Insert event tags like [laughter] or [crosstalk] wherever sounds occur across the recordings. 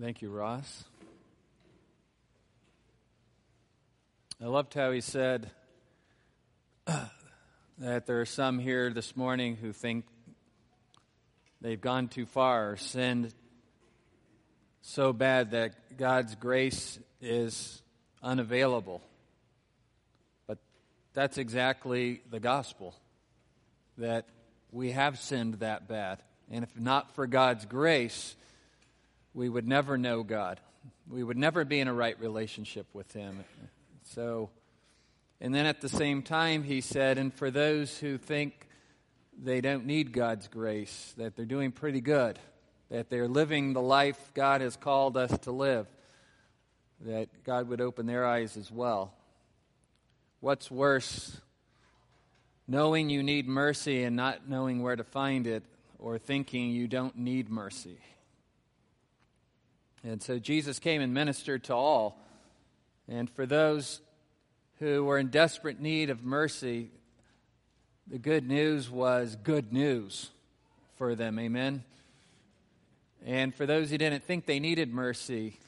Thank you, Ross. I loved how he said [clears throat] that there are some here this morning who think they've gone too far, sinned so bad that God's grace is unavailable. But that's exactly the gospel that we have sinned that bad. And if not for God's grace, we would never know God. We would never be in a right relationship with Him. So, and then at the same time, he said, and for those who think they don't need God's grace, that they're doing pretty good, that they're living the life God has called us to live, that God would open their eyes as well. What's worse, knowing you need mercy and not knowing where to find it, or thinking you don't need mercy? And so Jesus came and ministered to all. And for those who were in desperate need of mercy, the good news was good news for them. Amen. And for those who didn't think they needed mercy,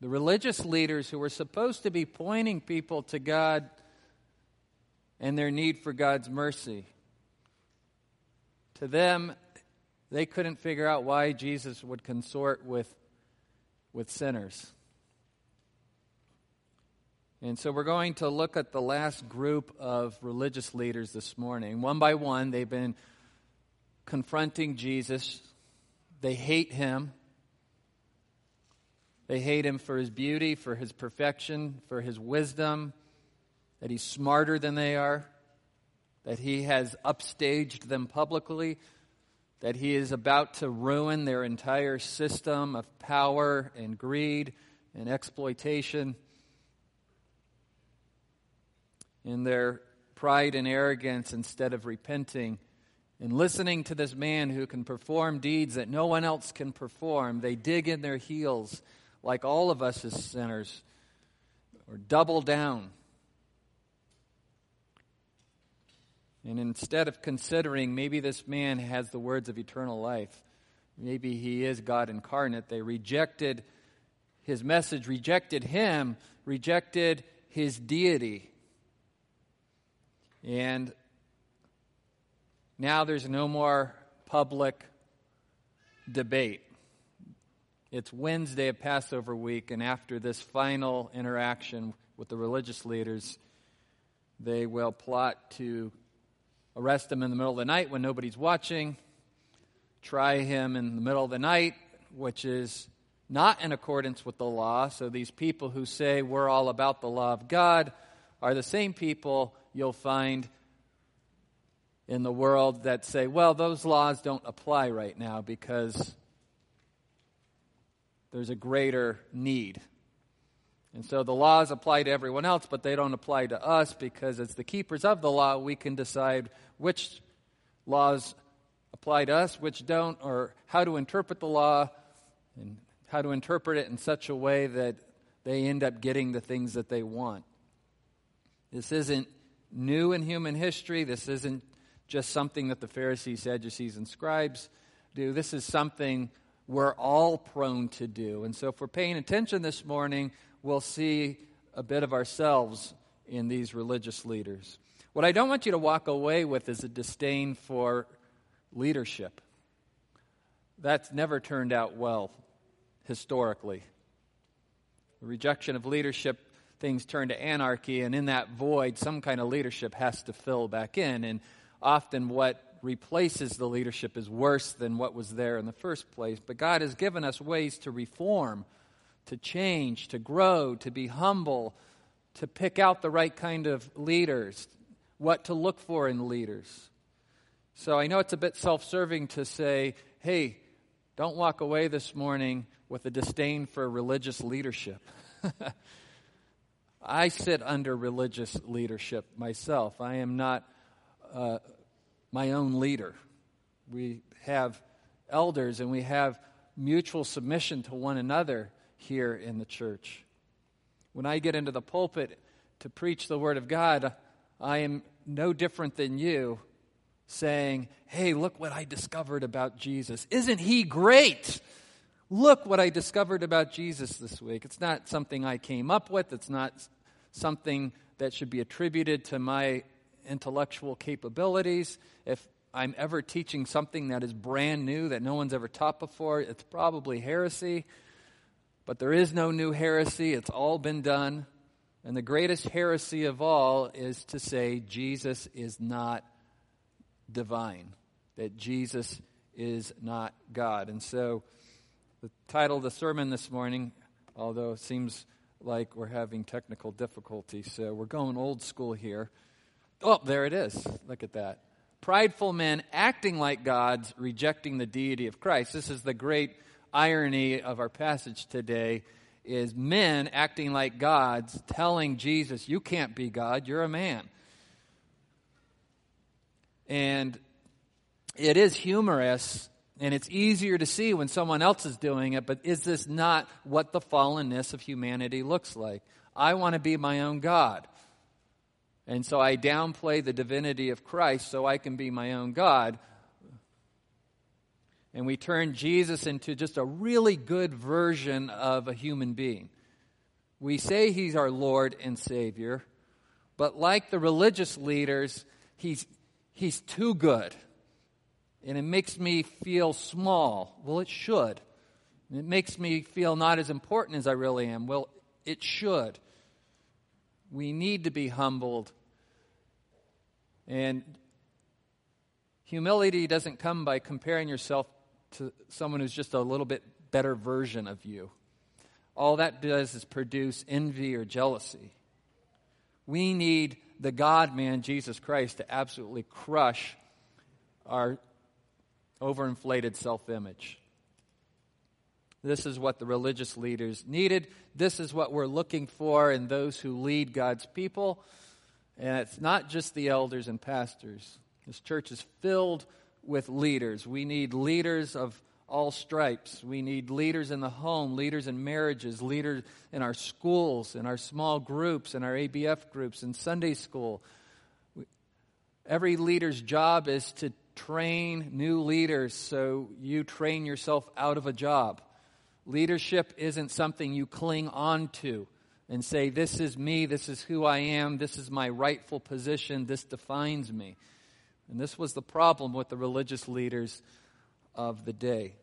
the religious leaders who were supposed to be pointing people to God and their need for God's mercy, to them, they couldn't figure out why Jesus would consort with with sinners. And so we're going to look at the last group of religious leaders this morning. One by one, they've been confronting Jesus. They hate him. They hate him for his beauty, for his perfection, for his wisdom, that he's smarter than they are, that he has upstaged them publicly, that he is about to ruin their entire system of power and greed and exploitation. In their pride and arrogance, instead of repenting and listening to this man who can perform deeds that no one else can perform, they dig in their heels like all of us as sinners or double down And instead of considering maybe this man has the words of eternal life, maybe he is God incarnate, they rejected his message, rejected him, rejected his deity. And now there's no more public debate. It's Wednesday of Passover week, and after this final interaction with the religious leaders, they will plot to arrest him in the middle of the night when nobody's watching, try him in the middle of the night, which is not in accordance with the law. So these people who say we're all about the law of God are the same people you'll find in the world that say, well, those laws don't apply right now because there's a greater need. And so the laws apply to everyone else, but they don't apply to us because, as the keepers of the law, we can decide which laws apply to us, which don't, or how to interpret the law and how to interpret it in such a way that they end up getting the things that they want. This isn't new in human history. This isn't just something that the Pharisees, Sadducees, and scribes do. This is something we're all prone to do. And so, if we're paying attention this morning, we'll see a bit of ourselves in these religious leaders. What I don't want you to walk away with is a disdain for leadership. That's never turned out well historically. The rejection of leadership, things turn to anarchy, and in that void, some kind of leadership has to fill back in. And often, what replaces the leadership is worse than what was there in the first place. But God has given us ways to reform, to change, to grow, to be humble, to pick out the right kind of leaders, what to look for in leaders. So I know it's a bit self serving to say, hey, don't walk away this morning with a disdain for religious leadership. [laughs] I sit under religious leadership myself. I am not uh, my own leader. We have elders and we have mutual submission to one another here in the church. When I get into the pulpit to preach the Word of God, I am no different than you saying, Hey, look what I discovered about Jesus. Isn't he great? Look what I discovered about Jesus this week. It's not something I came up with, it's not something that should be attributed to my intellectual capabilities. If I'm ever teaching something that is brand new that no one's ever taught before, it's probably heresy. But there is no new heresy, it's all been done. And the greatest heresy of all is to say Jesus is not divine, that Jesus is not God. And so the title of the sermon this morning, although it seems like we're having technical difficulties, so we're going old school here. Oh, there it is. Look at that. Prideful men acting like gods, rejecting the deity of Christ. This is the great irony of our passage today is men acting like gods telling Jesus, "You can't be God, you're a man." And it is humorous and it's easier to see when someone else is doing it, but is this not what the fallenness of humanity looks like? I want to be my own God. And so I downplay the divinity of Christ so I can be my own God. And we turn Jesus into just a really good version of a human being. We say he's our Lord and Savior, but like the religious leaders, he's, he's too good and it makes me feel small. Well, it should. It makes me feel not as important as I really am. Well, it should. We need to be humbled. And humility doesn't come by comparing yourself to someone who's just a little bit better version of you. All that does is produce envy or jealousy. We need the God man, Jesus Christ, to absolutely crush our overinflated self image. This is what the religious leaders needed. This is what we're looking for in those who lead God's people. And it's not just the elders and pastors. This church is filled with leaders. We need leaders of all stripes. We need leaders in the home, leaders in marriages, leaders in our schools, in our small groups, in our ABF groups, in Sunday school. Every leader's job is to train new leaders so you train yourself out of a job. Leadership isn't something you cling on to and say, This is me, this is who I am, this is my rightful position, this defines me. And this was the problem with the religious leaders of the day.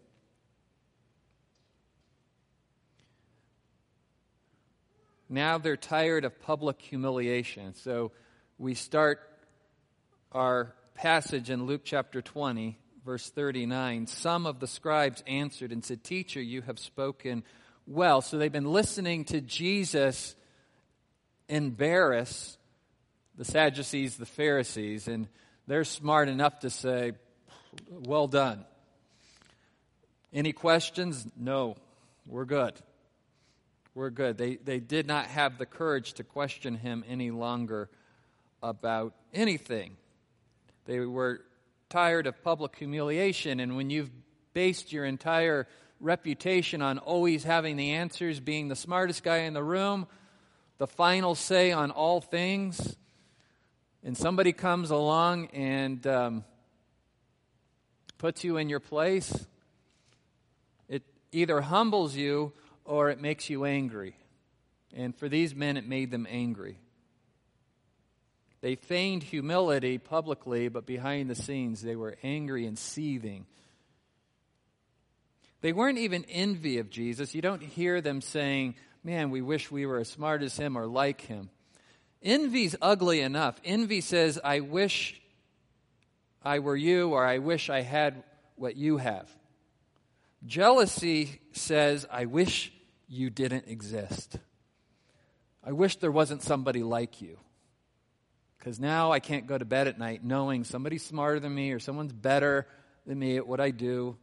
Now they're tired of public humiliation. So we start our passage in Luke chapter 20, verse 39, some of the scribes answered and said, Teacher, you have spoken well. So they've been listening to Jesus embarrass the Sadducees, the Pharisees, and they're smart enough to say, Well done. Any questions? No. We're good. We're good. They, they did not have the courage to question him any longer about anything. They were tired of public humiliation. And when you've based your entire reputation on always having the answers, being the smartest guy in the room, the final say on all things, and somebody comes along and um, puts you in your place, it either humbles you or it makes you angry. And for these men, it made them angry. They feigned humility publicly, but behind the scenes they were angry and seething. They weren't even envy of Jesus. You don't hear them saying, Man, we wish we were as smart as him or like him. Envy's ugly enough. Envy says, I wish I were you, or I wish I had what you have. Jealousy says, I wish you didn't exist. I wish there wasn't somebody like you. Because now I can't go to bed at night knowing somebody's smarter than me or someone's better than me at what I do.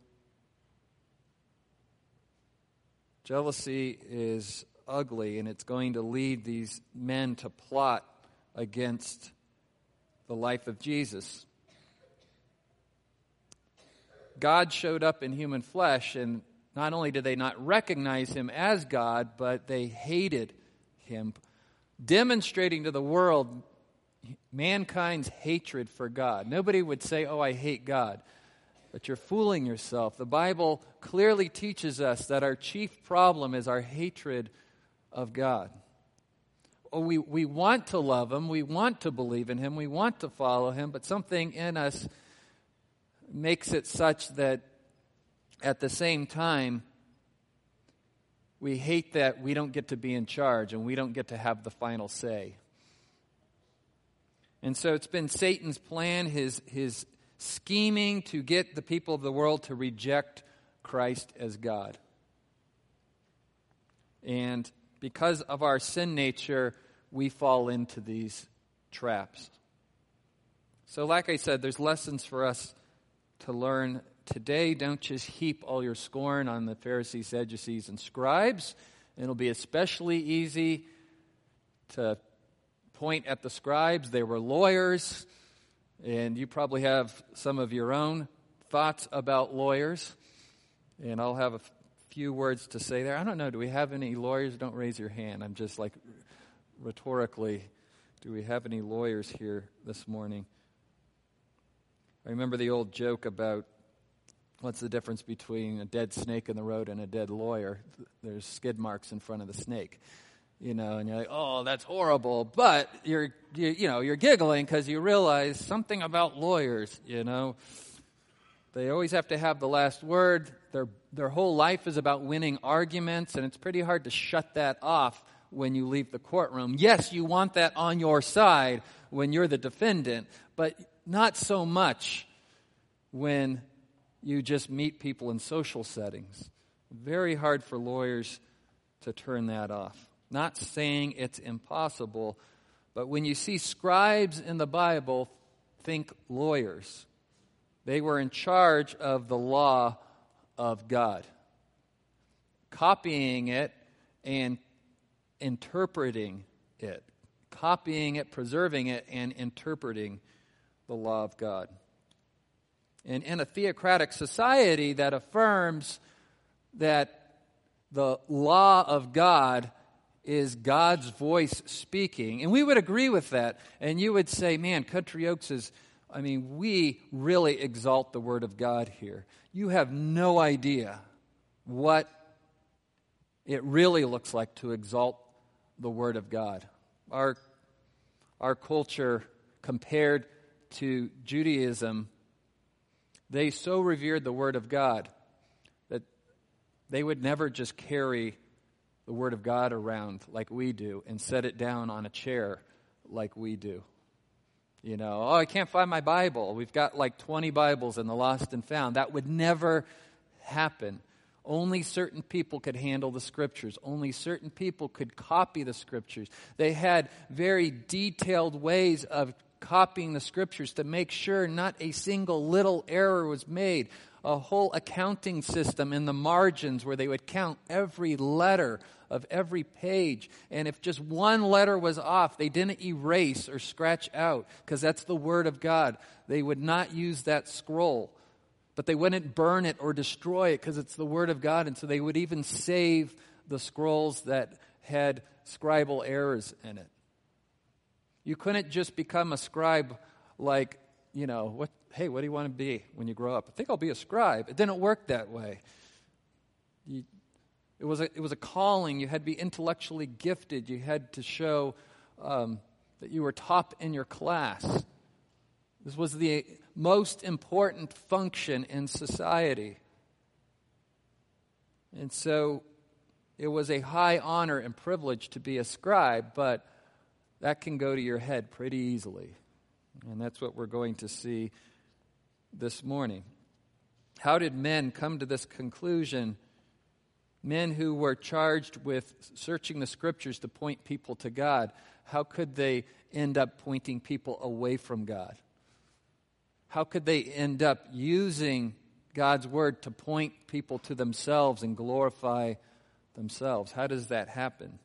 Jealousy is ugly, and it's going to lead these men to plot against the life of Jesus. God showed up in human flesh, and not only did they not recognize him as God, but they hated him, demonstrating to the world mankind's hatred for God. Nobody would say, Oh, I hate God. but you're fooling yourself. The Bible clearly teaches us that our chief problem is our hatred of God. We, we want to love Him, we want to believe in Him, we want to follow Him, but something in us makes it such that at the same time, we hate that we don't get to be in charge and we don't get to have the final say. And so it's been Satan's plan, his, his scheming to get the people of the world to reject Christ as God. And because of our sin nature, we fall into these traps. So, like I said, there's lessons for us to learn today. Don't just heap all your scorn on the Pharisees, Sadducees, and scribes. It'll be especially easy to point at the scribes. They were lawyers. And you probably have some of your own thoughts about lawyers. And I'll have a few words to say there. I don't know, do we have any lawyers? Don't raise your hand. I'm just like rhetorically, do we have any lawyers here this morning? I remember the old joke about what's the difference between a dead snake in the road and a dead lawyer? There's skid marks in front of the snake you know, and you're like, oh, that's horrible. But you're, you, you know, you're giggling because you realize something about lawyers, you know. They always have to have the last word. Their, their whole life is about winning arguments, and it's pretty hard to shut that off when you leave the courtroom. Yes, you want that on your side when you're the defendant, but not so much when you just meet people in social settings. Very hard for lawyers to turn that off. Not saying it's impossible, but when you see scribes in the Bible, think lawyers. They were in charge of the law of God, copying it and interpreting it, copying it, preserving it, and interpreting the law of God. And in a theocratic society that affirms that the law of God is God's voice speaking. And we would agree with that. And you would say, man, Country Oaks is, I mean, we really exalt the Word of God here. You have no idea what it really looks like to exalt the Word of God. Our, our culture, compared to Judaism, they so revered the Word of God that they would never just carry the Word of God around like we do and set it down on a chair like we do. You know, oh, I can't find my Bible. We've got like 20 Bibles in the lost and found. That would never happen. Only certain people could handle the scriptures. Only certain people could copy the scriptures. They had very detailed ways of copying the scriptures to make sure not a single little error was made a whole accounting system in the margins where they would count every letter of every page. And if just one letter was off, they didn't erase or scratch out because that's the Word of God. They would not use that scroll, but they wouldn't burn it or destroy it because it's the Word of God. And so they would even save the scrolls that had scribal errors in it. You couldn't just become a scribe like, you know, what hey, what do you want to be when you grow up? I think I'll be a scribe. It didn't work that way. You, it, was a, it was a calling. You had to be intellectually gifted. You had to show um, that you were top in your class. This was the most important function in society. And so it was a high honor and privilege to be a scribe, but that can go to your head pretty easily. And that's what we're going to see this morning. How did men come to this conclusion? Men who were charged with searching the scriptures to point people to God, how could they end up pointing people away from God? How could they end up using God's word to point people to themselves and glorify themselves? How does that happen?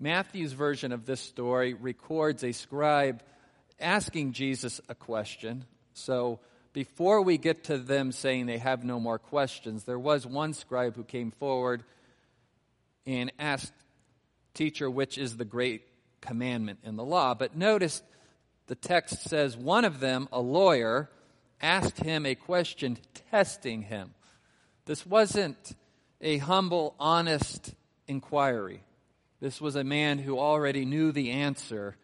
Matthew's version of this story records a scribe asking Jesus a question. So before we get to them saying they have no more questions, there was one scribe who came forward and asked, Teacher, which is the great commandment in the law. But notice the text says one of them, a lawyer, asked him a question testing him. This wasn't a humble, honest inquiry. This was a man who already knew the answer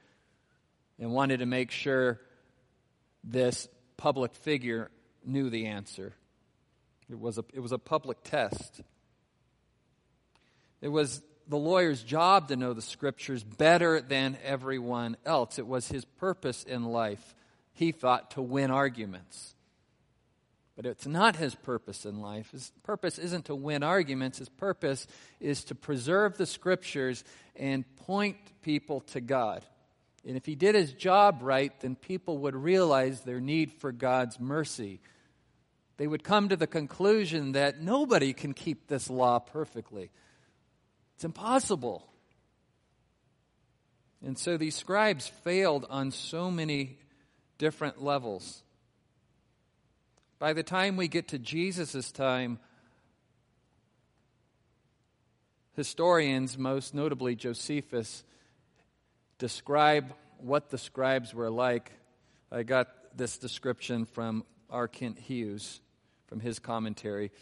and wanted to make sure this public figure knew the answer. It was a, it was a public test. It was the lawyer's job to know the scriptures better than everyone else. It was his purpose in life, he thought, to win arguments. But it's not his purpose in life. His purpose isn't to win arguments. His purpose is to preserve the scriptures and point people to God. And if he did his job right, then people would realize their need for God's mercy. They would come to the conclusion that nobody can keep this law perfectly. It's impossible. And so these scribes failed on so many different levels. By the time we get to Jesus' time, historians, most notably Josephus, describe what the scribes were like. I got this description from R. Kent Hughes from his commentary.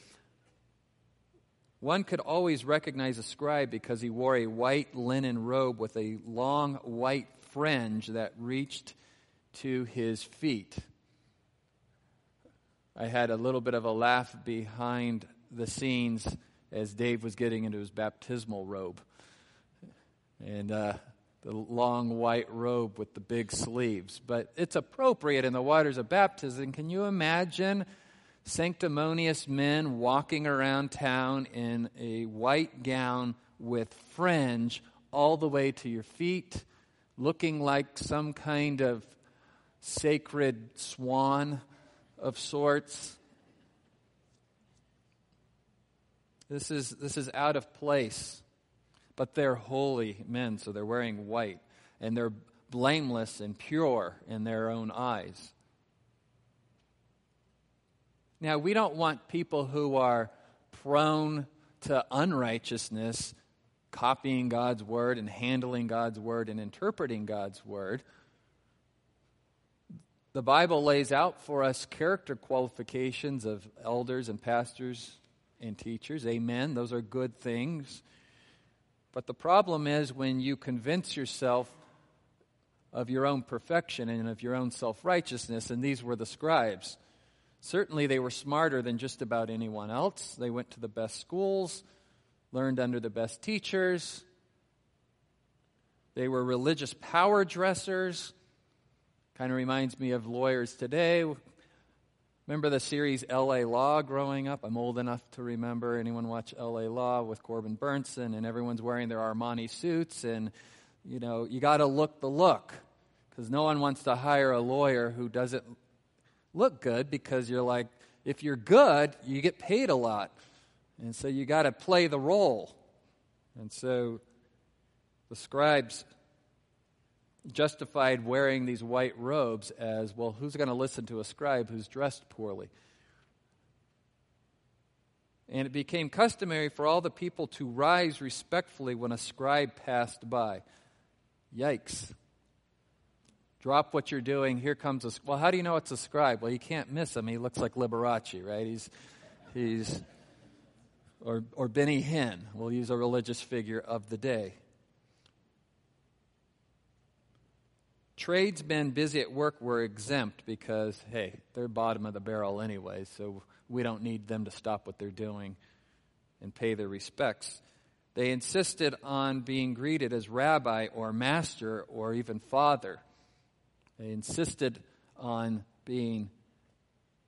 One could always recognize a scribe because he wore a white linen robe with a long white fringe that reached to his feet. I had a little bit of a laugh behind the scenes as Dave was getting into his baptismal robe. And uh, the long white robe with the big sleeves. But it's appropriate in the waters of baptism. Can you imagine sanctimonious men walking around town in a white gown with fringe all the way to your feet, looking like some kind of sacred swan of sorts. This is, this is out of place. But they're holy men, so they're wearing white. And they're blameless and pure in their own eyes. Now, we don't want people who are prone to unrighteousness copying God's word and handling God's word and interpreting God's word. The Bible lays out for us character qualifications of elders and pastors and teachers. Amen. Those are good things. But the problem is when you convince yourself of your own perfection and of your own self righteousness, and these were the scribes. Certainly, they were smarter than just about anyone else. They went to the best schools, learned under the best teachers. They were religious power dressers. Kind of reminds me of lawyers today. Remember the series LA Law growing up? I'm old enough to remember. Anyone watch LA Law with Corbin Bernsen and everyone's wearing their Armani suits and you know, you got to look the look because no one wants to hire a lawyer who doesn't look good because you're like, if you're good, you get paid a lot. And so you got to play the role. And so the scribes justified wearing these white robes as well, who's going to listen to a scribe who's dressed poorly? And it became customary for all the people to rise respectfully when a scribe passed by. Yikes. Drop what you're doing. Here comes a. Well, how do you know it's a scribe? Well, you can't miss him. He looks like Liberace, right? He's, he's, or or Benny Hinn. We'll use a religious figure of the day. Tradesmen busy at work were exempt because, hey, they're bottom of the barrel anyway, so we don't need them to stop what they're doing and pay their respects. They insisted on being greeted as rabbi or master or even father. They insisted on being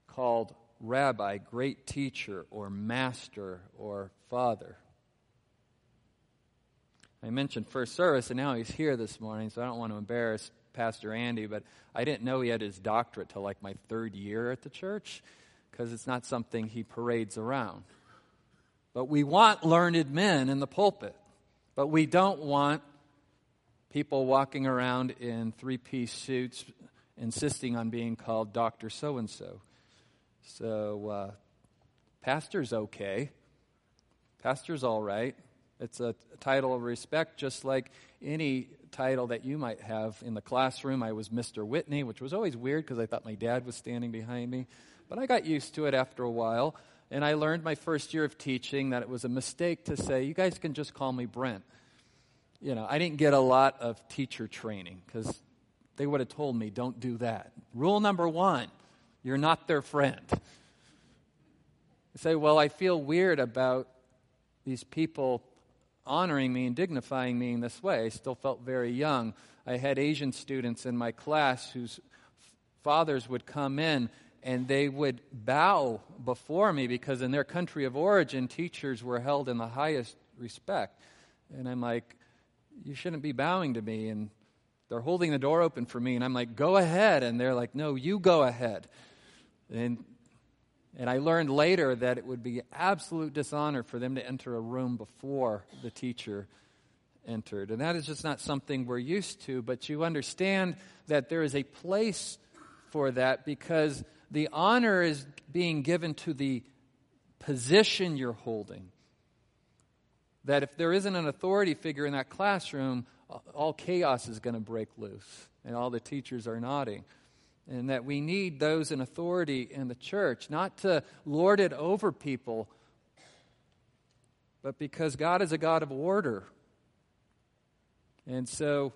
called rabbi, great teacher, or master, or father. I mentioned first service, and now he's here this morning, so I don't want to embarrass Pastor Andy, but I didn't know he had his doctorate till like my third year at the church because it's not something he parades around. But we want learned men in the pulpit, but we don't want people walking around in three piece suits insisting on being called Dr. So and so. So, uh, pastor's okay. Pastor's all right. It's a title of respect, just like any title that you might have in the classroom. I was Mr. Whitney, which was always weird because I thought my dad was standing behind me. But I got used to it after a while. And I learned my first year of teaching that it was a mistake to say, you guys can just call me Brent. You know, I didn't get a lot of teacher training because they would have told me, don't do that. Rule number one you're not their friend. I say, well, I feel weird about these people honoring me and dignifying me in this way. I still felt very young. I had Asian students in my class whose fathers would come in and they would bow before me because in their country of origin, teachers were held in the highest respect. And I'm like, you shouldn't be bowing to me. And they're holding the door open for me. And I'm like, go ahead. And they're like, no, you go ahead. And, and I learned later that it would be absolute dishonor for them to enter a room before the teacher entered. And that is just not something we're used to, but you understand that there is a place for that because the honor is being given to the position you're holding. That if there isn't an authority figure in that classroom, all chaos is going to break loose, and all the teachers are nodding. And that we need those in authority in the church, not to lord it over people, but because God is a God of order. And so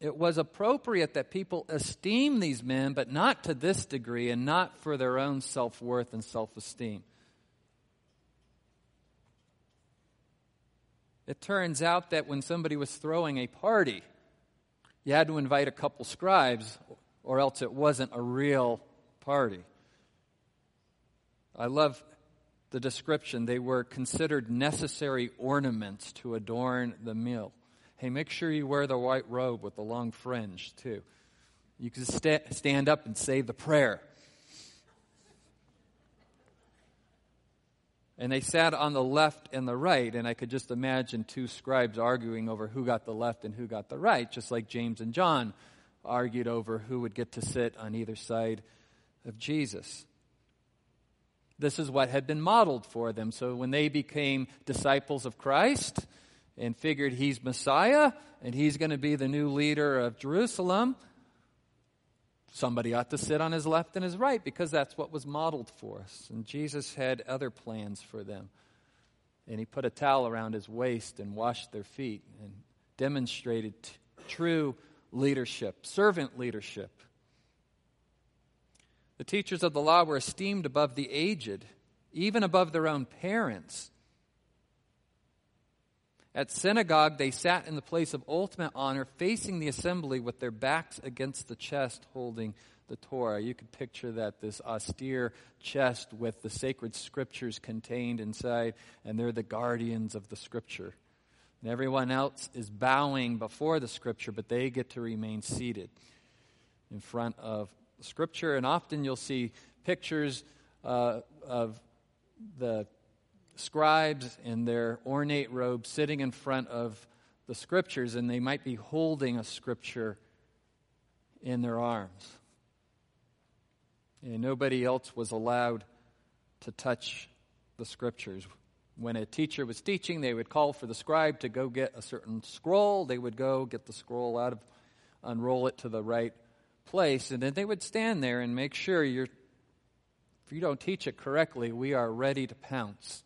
it was appropriate that people esteem these men, but not to this degree and not for their own self worth and self esteem. It turns out that when somebody was throwing a party, you had to invite a couple scribes, or else it wasn't a real party. I love the description. They were considered necessary ornaments to adorn the meal. Hey, make sure you wear the white robe with the long fringe, too. You can st- stand up and say the prayer. And they sat on the left and the right, and I could just imagine two scribes arguing over who got the left and who got the right, just like James and John argued over who would get to sit on either side of Jesus. This is what had been modeled for them. So when they became disciples of Christ and figured he's Messiah and he's going to be the new leader of Jerusalem, somebody ought to sit on his left and his right because that's what was modeled for us. And Jesus had other plans for them. And he put a towel around his waist and washed their feet and demonstrated t- true leadership, servant leadership. The teachers of the law were esteemed above the aged, even above their own parents. At synagogue, they sat in the place of ultimate honor, facing the assembly with their backs against the chest, holding the Torah. You could picture that this austere chest with the sacred scriptures contained inside, and they're the guardians of the scripture. And everyone else is bowing before the scripture, but they get to remain seated in front of scripture. And often you'll see pictures uh, of the scribes in their ornate robes sitting in front of the scriptures, and they might be holding a scripture in their arms. And nobody else was allowed to touch the scriptures. When a teacher was teaching, they would call for the scribe to go get a certain scroll. They would go get the scroll out of, unroll it to the right place, and then they would stand there and make sure you're, if you don't teach it correctly, we are ready to pounce.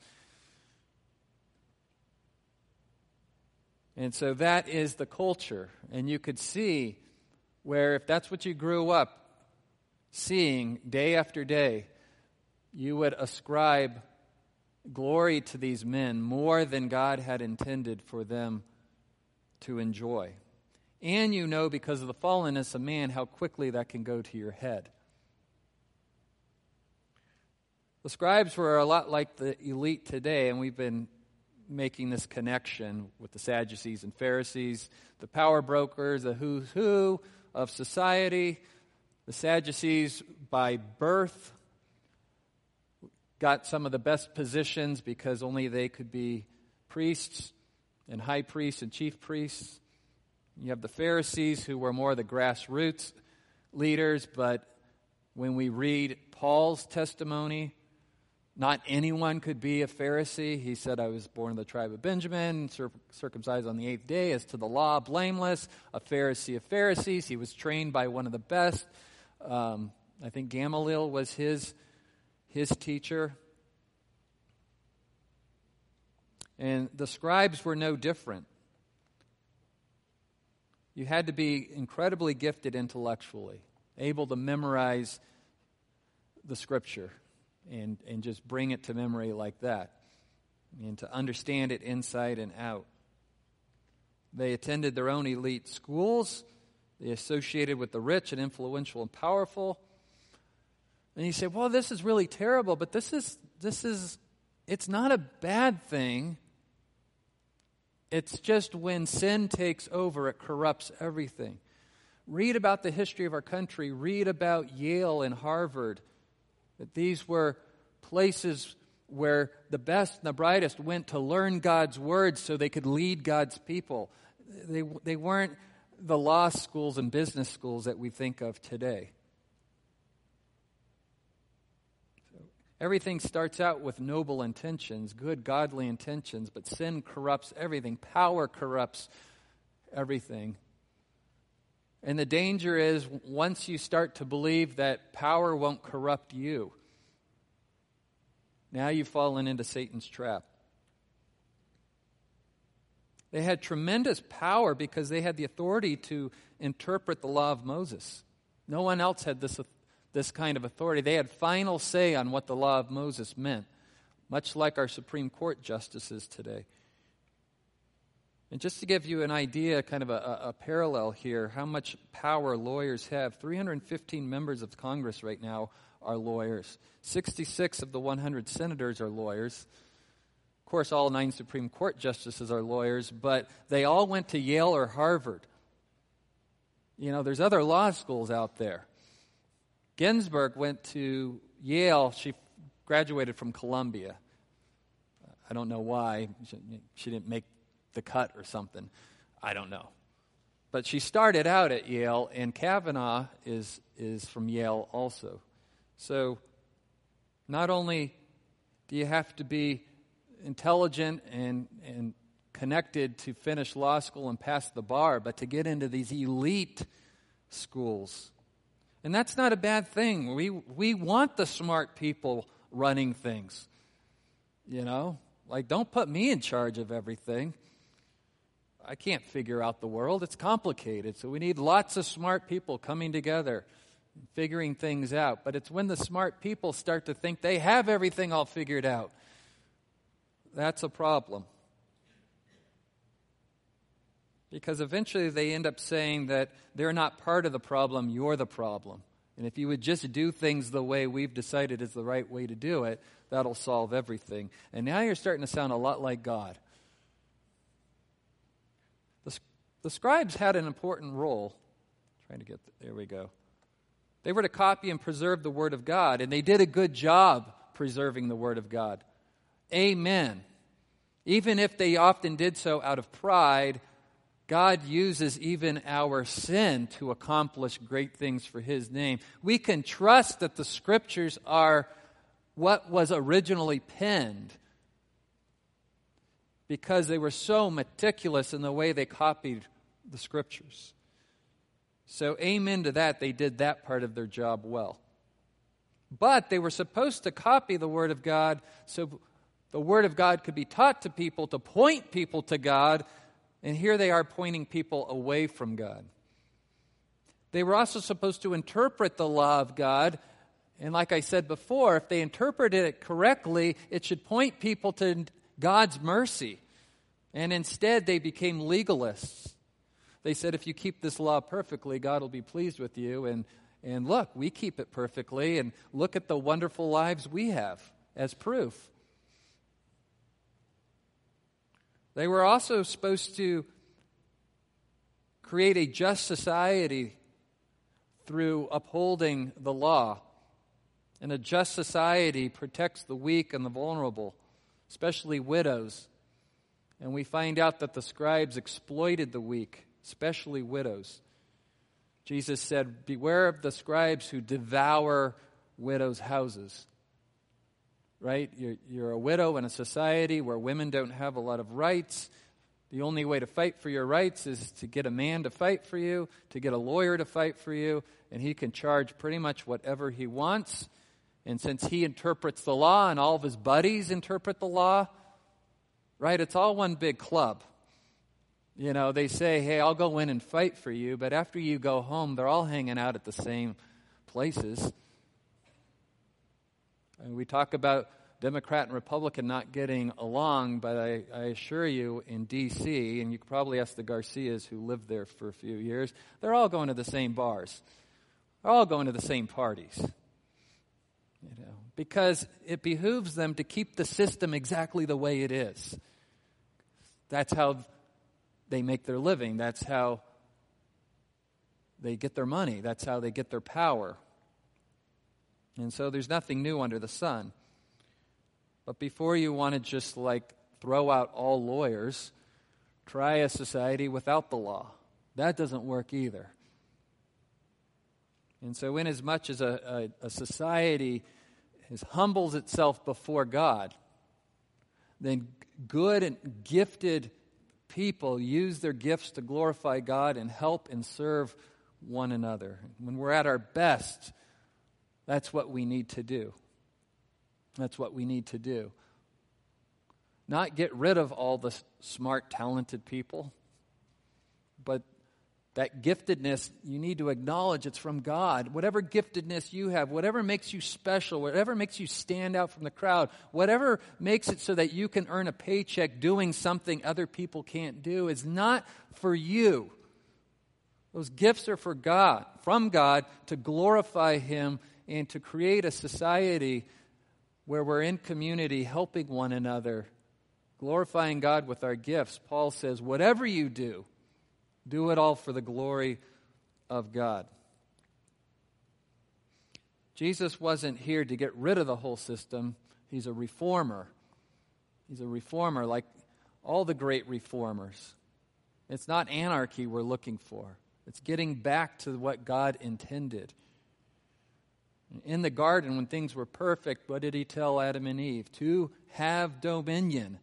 And so that is the culture. And you could see where, if that's what you grew up seeing day after day, you would ascribe glory to these men more than God had intended for them to enjoy. And you know, because of the fallenness of man, how quickly that can go to your head. The scribes were a lot like the elite today, and we've been making this connection with the Sadducees and Pharisees, the power brokers, the who's who of society. The Sadducees, by birth, got some of the best positions because only they could be priests and high priests and chief priests. You have the Pharisees, who were more the grassroots leaders, but when we read Paul's testimony, Not anyone could be a Pharisee. He said, I was born of the tribe of Benjamin, circumcised on the eighth day, as to the law, blameless, a Pharisee of Pharisees. He was trained by one of the best. Um, I think Gamaliel was his, his teacher. And the scribes were no different. You had to be incredibly gifted intellectually, able to memorize the scripture and, and just bring it to memory like that, and to understand it inside and out. They attended their own elite schools, they associated with the rich and influential and powerful. And you say, well, this is really terrible, but this is, this is, it's not a bad thing. It's just when sin takes over, it corrupts everything. Read about the history of our country. Read about Yale and Harvard that these were places where the best and the brightest went to learn God's word so they could lead God's people. They, they weren't the law schools and business schools that we think of today. So everything starts out with noble intentions, good, godly intentions, but sin corrupts everything. Power corrupts everything. And the danger is once you start to believe that power won't corrupt you, now you've fallen into Satan's trap. They had tremendous power because they had the authority to interpret the law of Moses. No one else had this, this kind of authority. They had final say on what the law of Moses meant, much like our Supreme Court justices today. And just to give you an idea, kind of a, a, parallel here, how much power lawyers have 315 members of Congress right now are lawyers, 66 of the 100 senators are lawyers. Of course, all nine Supreme Court justices are lawyers, but they all went to Yale or Harvard. You know, there's other law schools out there. Ginsburg went to Yale. She graduated from Columbia. I don't know why. She didn't make the cut or something. I don't know. But she started out at Yale, and Kavanaugh is, is from Yale also. So not only do you have to be intelligent and, and connected to finish law school and pass the bar, but to get into these elite schools. And that's not a bad thing. We, we want the smart people running things. You know, like, don't put me in charge of everything. I can't figure out the world. It's complicated. So we need lots of smart people coming together, figuring things out. But it's when the smart people start to think they have everything all figured out. That's a problem. Because eventually they end up saying that they're not part of the problem, you're the problem. And if you would just do things the way we've decided is the right way to do it, that'll solve everything. And now you're starting to sound a lot like God. The the scribes had an important role. trying to get, there we go. They were to copy and preserve the Word of God, and they did a good job preserving the Word of God. Amen. Even if they often did so out of pride, God uses even our sin to accomplish great things for His name. We can trust that the Scriptures are what was originally penned because they were so meticulous in the way they copied the scriptures. So, amen to that. They did that part of their job well. But they were supposed to copy the Word of God so the Word of God could be taught to people to point people to God, and here they are pointing people away from God. They were also supposed to interpret the law of God, and like I said before, if they interpreted it correctly, it should point people to God's mercy. And instead, they became legalists. They said, if you keep this law perfectly, God will be pleased with you. And, and look, we keep it perfectly, and look at the wonderful lives we have as proof. They were also supposed to create a just society through upholding the law. And a just society protects the weak and the vulnerable, especially widows. And we find out that the scribes exploited the weak especially widows. Jesus said, Beware of the scribes who devour widows' houses. Right? You're, you're a widow in a society where women don't have a lot of rights. The only way to fight for your rights is to get a man to fight for you, to get a lawyer to fight for you, and he can charge pretty much whatever he wants. And since he interprets the law and all of his buddies interpret the law, right, it's all one big club. You know, they say, hey, I'll go in and fight for you, but after you go home, they're all hanging out at the same places. And we talk about Democrat and Republican not getting along, but I, I, assure you, in D.C., and you could probably ask the Garcias who lived there for a few years, they're all going to the same bars. They're all going to the same parties. You know, because it behooves them to keep the system exactly the way it is. That's how they make their living. That's how they get their money. That's how they get their power. And so there's nothing new under the sun. But before you want to just like throw out all lawyers, try a society without the law. That doesn't work either. And so, inasmuch as a, a, a society has humbles itself before God, then good and gifted people use their gifts to glorify God and help and serve one another. When we're at our best, that's what we need to do. That's what we need to do. Not get rid of all the smart, talented people, but that giftedness, you need to acknowledge it's from God. Whatever giftedness you have, whatever makes you special, whatever makes you stand out from the crowd, whatever makes it so that you can earn a paycheck doing something other people can't do, is not for you. Those gifts are for God, from God, to glorify Him and to create a society where we're in community helping one another, glorifying God with our gifts. Paul says, whatever you do, do it all for the glory of God. Jesus wasn't here to get rid of the whole system. He's a reformer. He's a reformer like all the great reformers. It's not anarchy we're looking for, it's getting back to what God intended. In the garden, when things were perfect, what did he tell Adam and Eve? To have dominion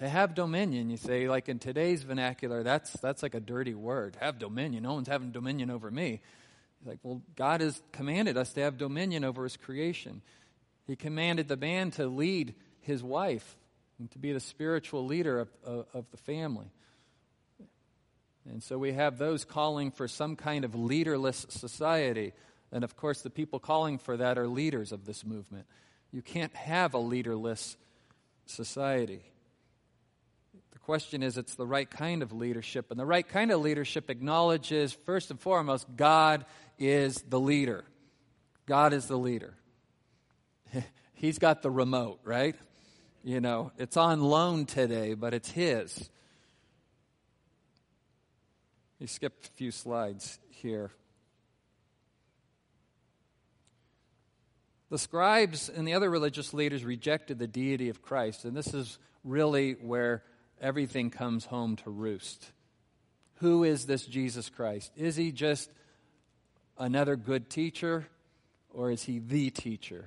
to have dominion, you say, like in today's vernacular, that's, that's like a dirty word. Have dominion. No one's having dominion over me. He's like, well, God has commanded us to have dominion over his creation. He commanded the man to lead his wife and to be the spiritual leader of, of, of the family. And so we have those calling for some kind of leaderless society. And of course, the people calling for that are leaders of this movement. You can't have a leaderless society The question is it's the right kind of leadership. And the right kind of leadership acknowledges, first and foremost, God is the leader. God is the leader. [laughs] He's got the remote, right? You know, it's on loan today, but it's His. You skipped a few slides here. The scribes and the other religious leaders rejected the deity of Christ, and this is really where everything comes home to roost. Who is this Jesus Christ? Is he just another good teacher, or is he the teacher?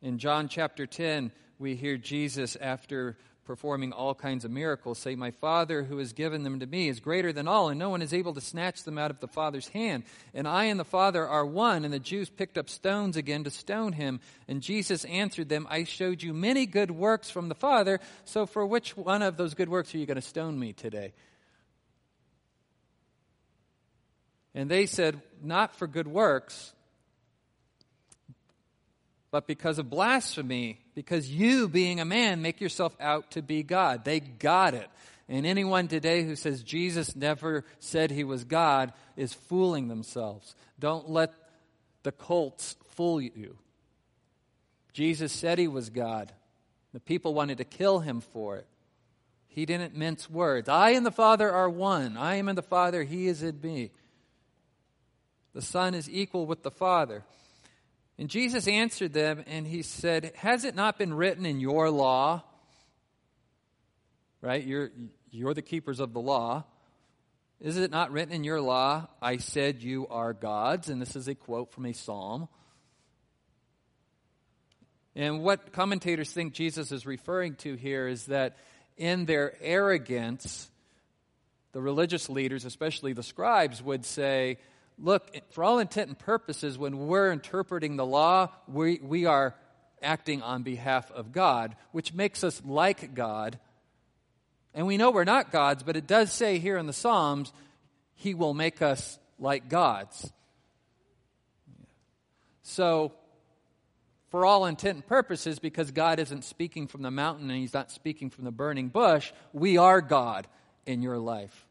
In John chapter 10, we hear Jesus, after performing all kinds of miracles, say, My Father who has given them to me is greater than all, and no one is able to snatch them out of the Father's hand. And I and the Father are one. And the Jews picked up stones again to stone him. And Jesus answered them, I showed you many good works from the Father, so for which one of those good works are you going to stone me today? And they said, Not for good works, but because of blasphemy, because you, being a man, make yourself out to be God. They got it. And anyone today who says Jesus never said he was God is fooling themselves. Don't let the cults fool you. Jesus said he was God. The people wanted to kill him for it. He didn't mince words. I and the Father are one. I am in the Father, he is in me. The Son is equal with the Father. And Jesus answered them and he said, Has it not been written in your law? Right? You're, you're the keepers of the law. Is it not written in your law, I said you are gods? And this is a quote from a psalm. And what commentators think Jesus is referring to here is that in their arrogance, the religious leaders, especially the scribes, would say, Look, for all intent and purposes, when we're interpreting the law, we, we are acting on behalf of God, which makes us like God. And we know we're not gods, but it does say here in the Psalms, He will make us like gods. So, for all intent and purposes, because God isn't speaking from the mountain and He's not speaking from the burning bush, we are God in your life.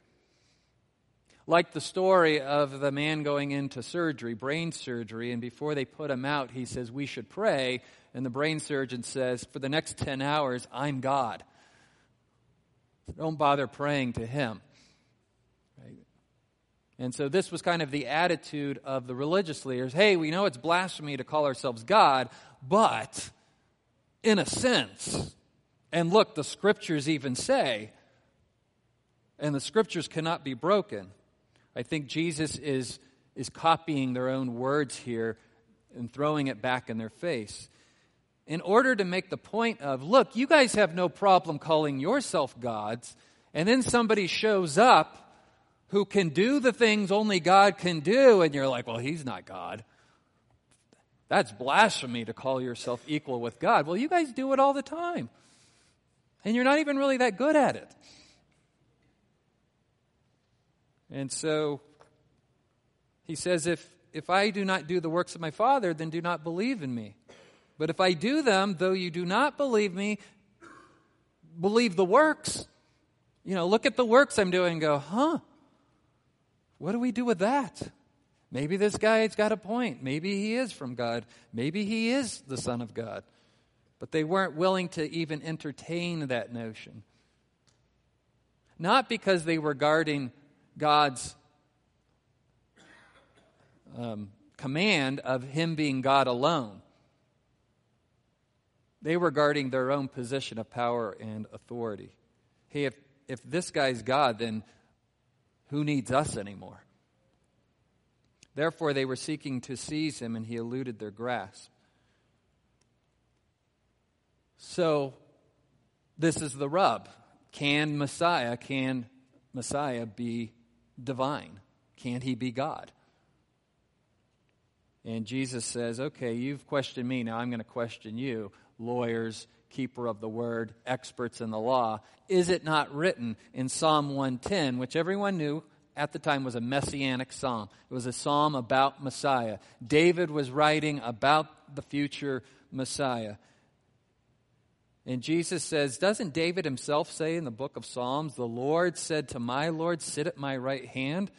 Like the story of the man going into surgery, brain surgery, and before they put him out, he says, We should pray. And the brain surgeon says, For the next 10 hours, I'm God. Don't bother praying to him. Right? And so this was kind of the attitude of the religious leaders. Hey, we know it's blasphemy to call ourselves God, but in a sense, and look, the scriptures even say, and the scriptures cannot be broken. I think Jesus is, is copying their own words here and throwing it back in their face. In order to make the point of, look, you guys have no problem calling yourself gods, and then somebody shows up who can do the things only God can do, and you're like, well, he's not God. That's blasphemy to call yourself equal with God. Well, you guys do it all the time. And you're not even really that good at it. And so he says, if, if I do not do the works of my Father, then do not believe in me. But if I do them, though you do not believe me, believe the works. You know, look at the works I'm doing and go, huh? What do we do with that? Maybe this guy's got a point. Maybe he is from God. Maybe he is the Son of God. But they weren't willing to even entertain that notion. Not because they were guarding God's um, command of Him being God alone. They were guarding their own position of power and authority. Hey, if, if this guy's God, then who needs us anymore? Therefore, they were seeking to seize him, and he eluded their grasp. So, this is the rub. Can Messiah, can Messiah be divine? Can't he be God? And Jesus says, Okay, you've questioned me, now I'm going to question you, lawyers, keeper of the word, experts in the law. Is it not written in Psalm 110, which everyone knew at the time was a messianic psalm? It was a psalm about Messiah. David was writing about the future Messiah. And Jesus says, Doesn't David himself say in the book of Psalms, The Lord said to my Lord, Sit at my right hand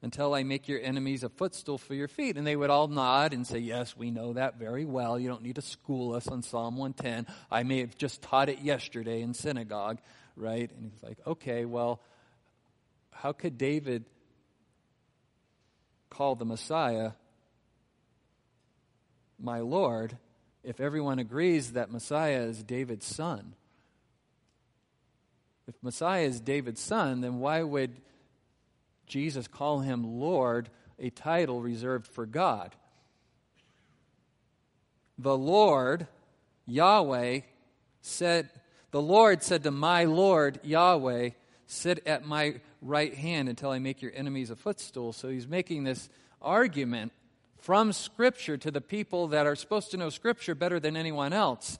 until I make your enemies a footstool for your feet? And they would all nod and say, Yes, we know that very well. You don't need to school us on Psalm 110. I may have just taught it yesterday in synagogue, right? And he's like, Okay, well, how could David call the Messiah my Lord? If everyone agrees that Messiah is David's son? If Messiah is David's son, then why would Jesus call him Lord, a title reserved for God? The Lord, Yahweh, said, The Lord said to my Lord, Yahweh, Sit at my right hand until I make your enemies a footstool. So he's making this argument from Scripture to the people that are supposed to know Scripture better than anyone else.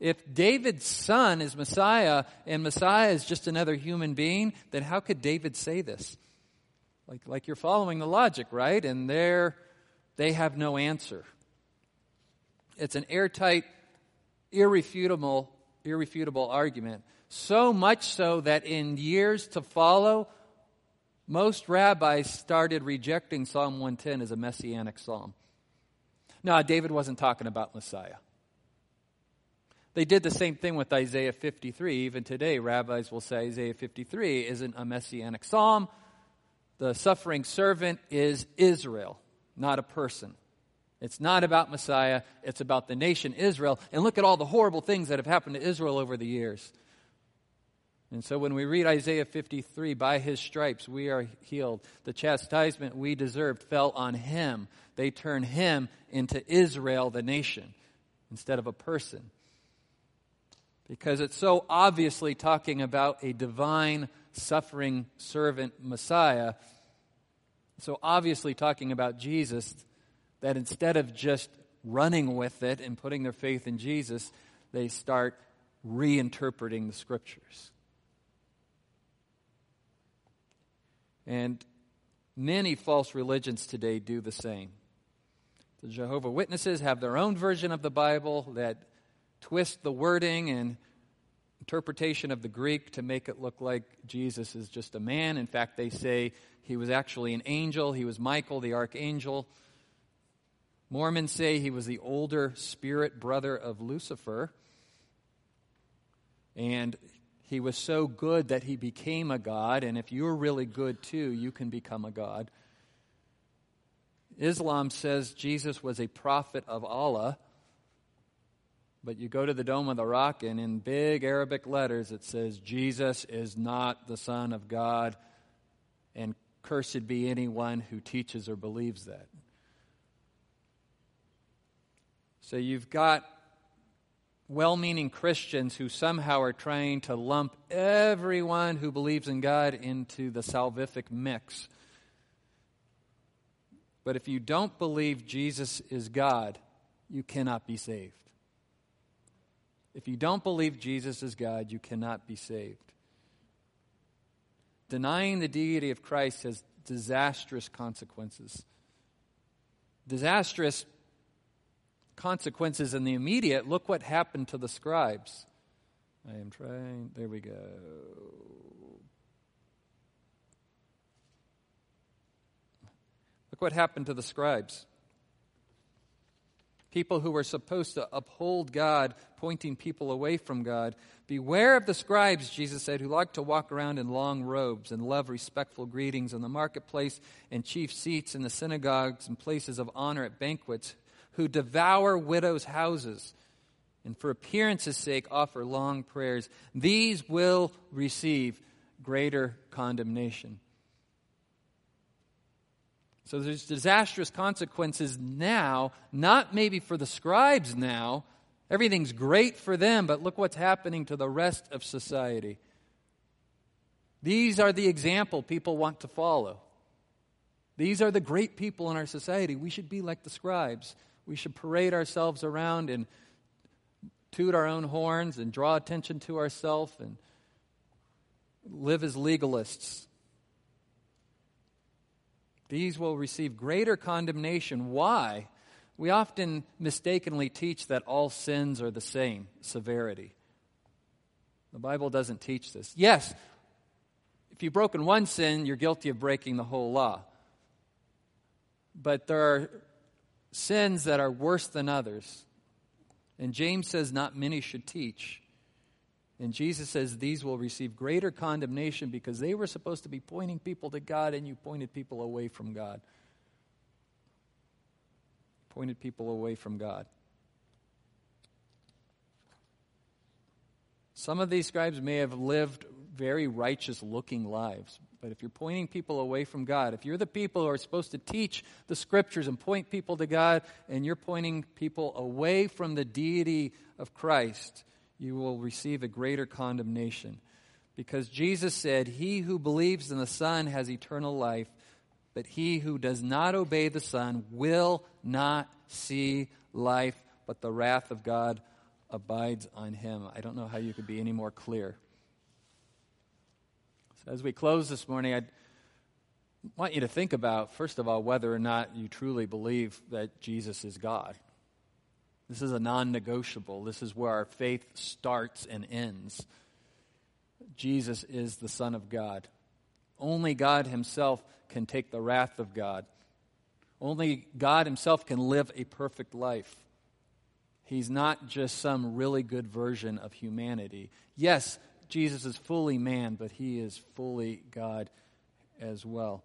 If David's son is Messiah and Messiah is just another human being, then how could David say this? Like, like you're following the logic, right? And they they have no answer. It's an airtight, irrefutable, irrefutable argument. So much so that in years to follow, most rabbis started rejecting Psalm 110 as a messianic psalm. No, David wasn't talking about Messiah. They did the same thing with Isaiah 53. Even today, rabbis will say Isaiah 53 isn't a messianic psalm. The suffering servant is Israel, not a person. It's not about Messiah, it's about the nation Israel. And look at all the horrible things that have happened to Israel over the years. And so when we read Isaiah 53, by his stripes we are healed. The chastisement we deserved fell on him. They turn him into Israel, the nation. instead of a person. Because it's so obviously talking about a divine, suffering servant Messiah, so obviously talking about Jesus, that instead of just running with it and putting their faith in Jesus, they start reinterpreting the scriptures. And many false religions today do the same. The Jehovah Witnesses have their own version of the Bible that twist the wording and interpretation of the Greek to make it look like Jesus is just a man. In fact, they say he was actually an angel, he was Michael, the archangel. Mormons say he was the older spirit brother of Lucifer. And he was so good that he became a god. And if you're really good too, you can become a god. Islam says Jesus was a prophet of Allah. But you go to the Dome of the Rock, and in big Arabic letters it says, Jesus is not the Son of God, and cursed be anyone who teaches or believes that. So you've got well meaning Christians who somehow are trying to lump everyone who believes in God into the salvific mix. But if you don't believe Jesus is God, you cannot be saved. If you don't believe Jesus is God, you cannot be saved. Denying the deity of Christ has disastrous consequences. Disastrous consequences in the immediate, look what happened to the scribes. I am trying, there we go. Look what happened to the scribes. People who were supposed to uphold God, pointing people away from God. Beware of the scribes, Jesus said, who like to walk around in long robes and love respectful greetings in the marketplace and chief seats in the synagogues and places of honor at banquets who devour widows' houses and for appearance's sake offer long prayers, these will receive greater condemnation. So there's disastrous consequences now, not maybe for the scribes now. Everything's great for them, but look what's happening to the rest of society. These are the example people want to follow. These are the great people in our society. We should be like the scribes. We should parade ourselves around and toot our own horns and draw attention to ourselves and live as legalists. These will receive greater condemnation. Why? We often mistakenly teach that all sins are the same severity. The Bible doesn't teach this. Yes, if you've broken one sin, you're guilty of breaking the whole law. But there are sins that are worse than others. And James says, not many should teach. And Jesus says these will receive greater condemnation because they were supposed to be pointing people to God and you pointed people away from God. Pointed people away from God. Some of these scribes may have lived very righteous looking lives, but if you're pointing people away from God, if you're the people who are supposed to teach the scriptures and point people to God, and you're pointing people away from the deity of Christ, you will receive a greater condemnation. Because Jesus said, He who believes in the Son has eternal life, but he who does not obey the Son will not see life, but the wrath of God abides on him. I don't know how you could be any more clear. As we close this morning, I want you to think about, first of all, whether or not you truly believe that Jesus is God. This is a non negotiable. This is where our faith starts and ends. Jesus is the Son of God. Only God Himself can take the wrath of God. Only God Himself can live a perfect life. He's not just some really good version of humanity. Yes, Jesus is fully man, but he is fully God as well.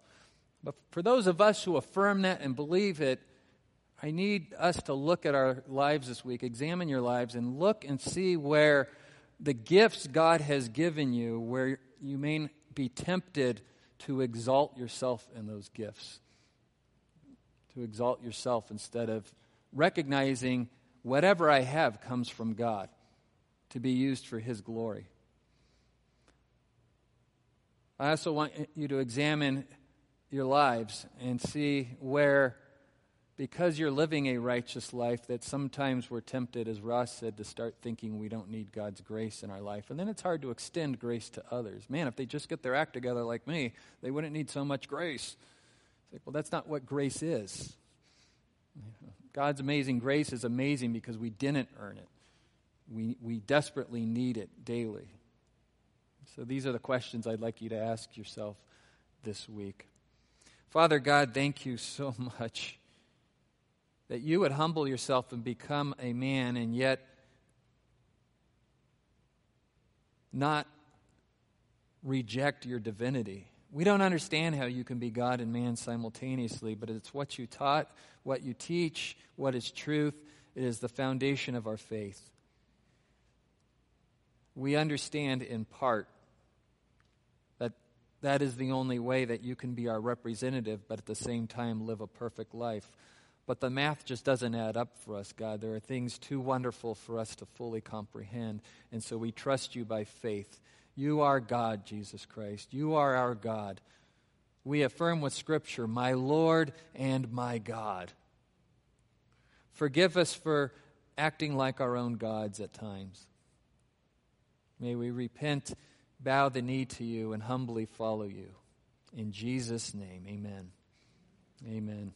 But for those of us who affirm that and believe it, I need us to look at our lives this week, examine your lives, and look and see where the gifts God has given you, where you may be tempted to exalt yourself in those gifts. To exalt yourself instead of recognizing whatever I have comes from God to be used for His glory. I also want you to examine your lives and see where, because you're living a righteous life, that sometimes we're tempted, as Ross said, to start thinking we don't need God's grace in our life. And then it's hard to extend grace to others. Man, if they just get their act together like me, they wouldn't need so much grace. Like, well, that's not what grace is. God's amazing grace is amazing because we didn't earn it. We, we desperately need it daily. So these are the questions I'd like you to ask yourself this week. Father God, thank you so [laughs] much that you would humble yourself and become a man and yet not reject your divinity. We don't understand how you can be God and man simultaneously, but it's what you taught, what you teach, what is truth. It is the foundation of our faith. We understand in part that is the only way that you can be our representative, but at the same time live a perfect life. But the math just doesn't add up for us, God. There are things too wonderful for us to fully comprehend. And so we trust you by faith. You are God, Jesus Christ. You are our God. We affirm with Scripture, my Lord and my God. Forgive us for acting like our own gods at times. May we repent, bow the knee to you, and humbly follow you. In Jesus' name, amen. Amen.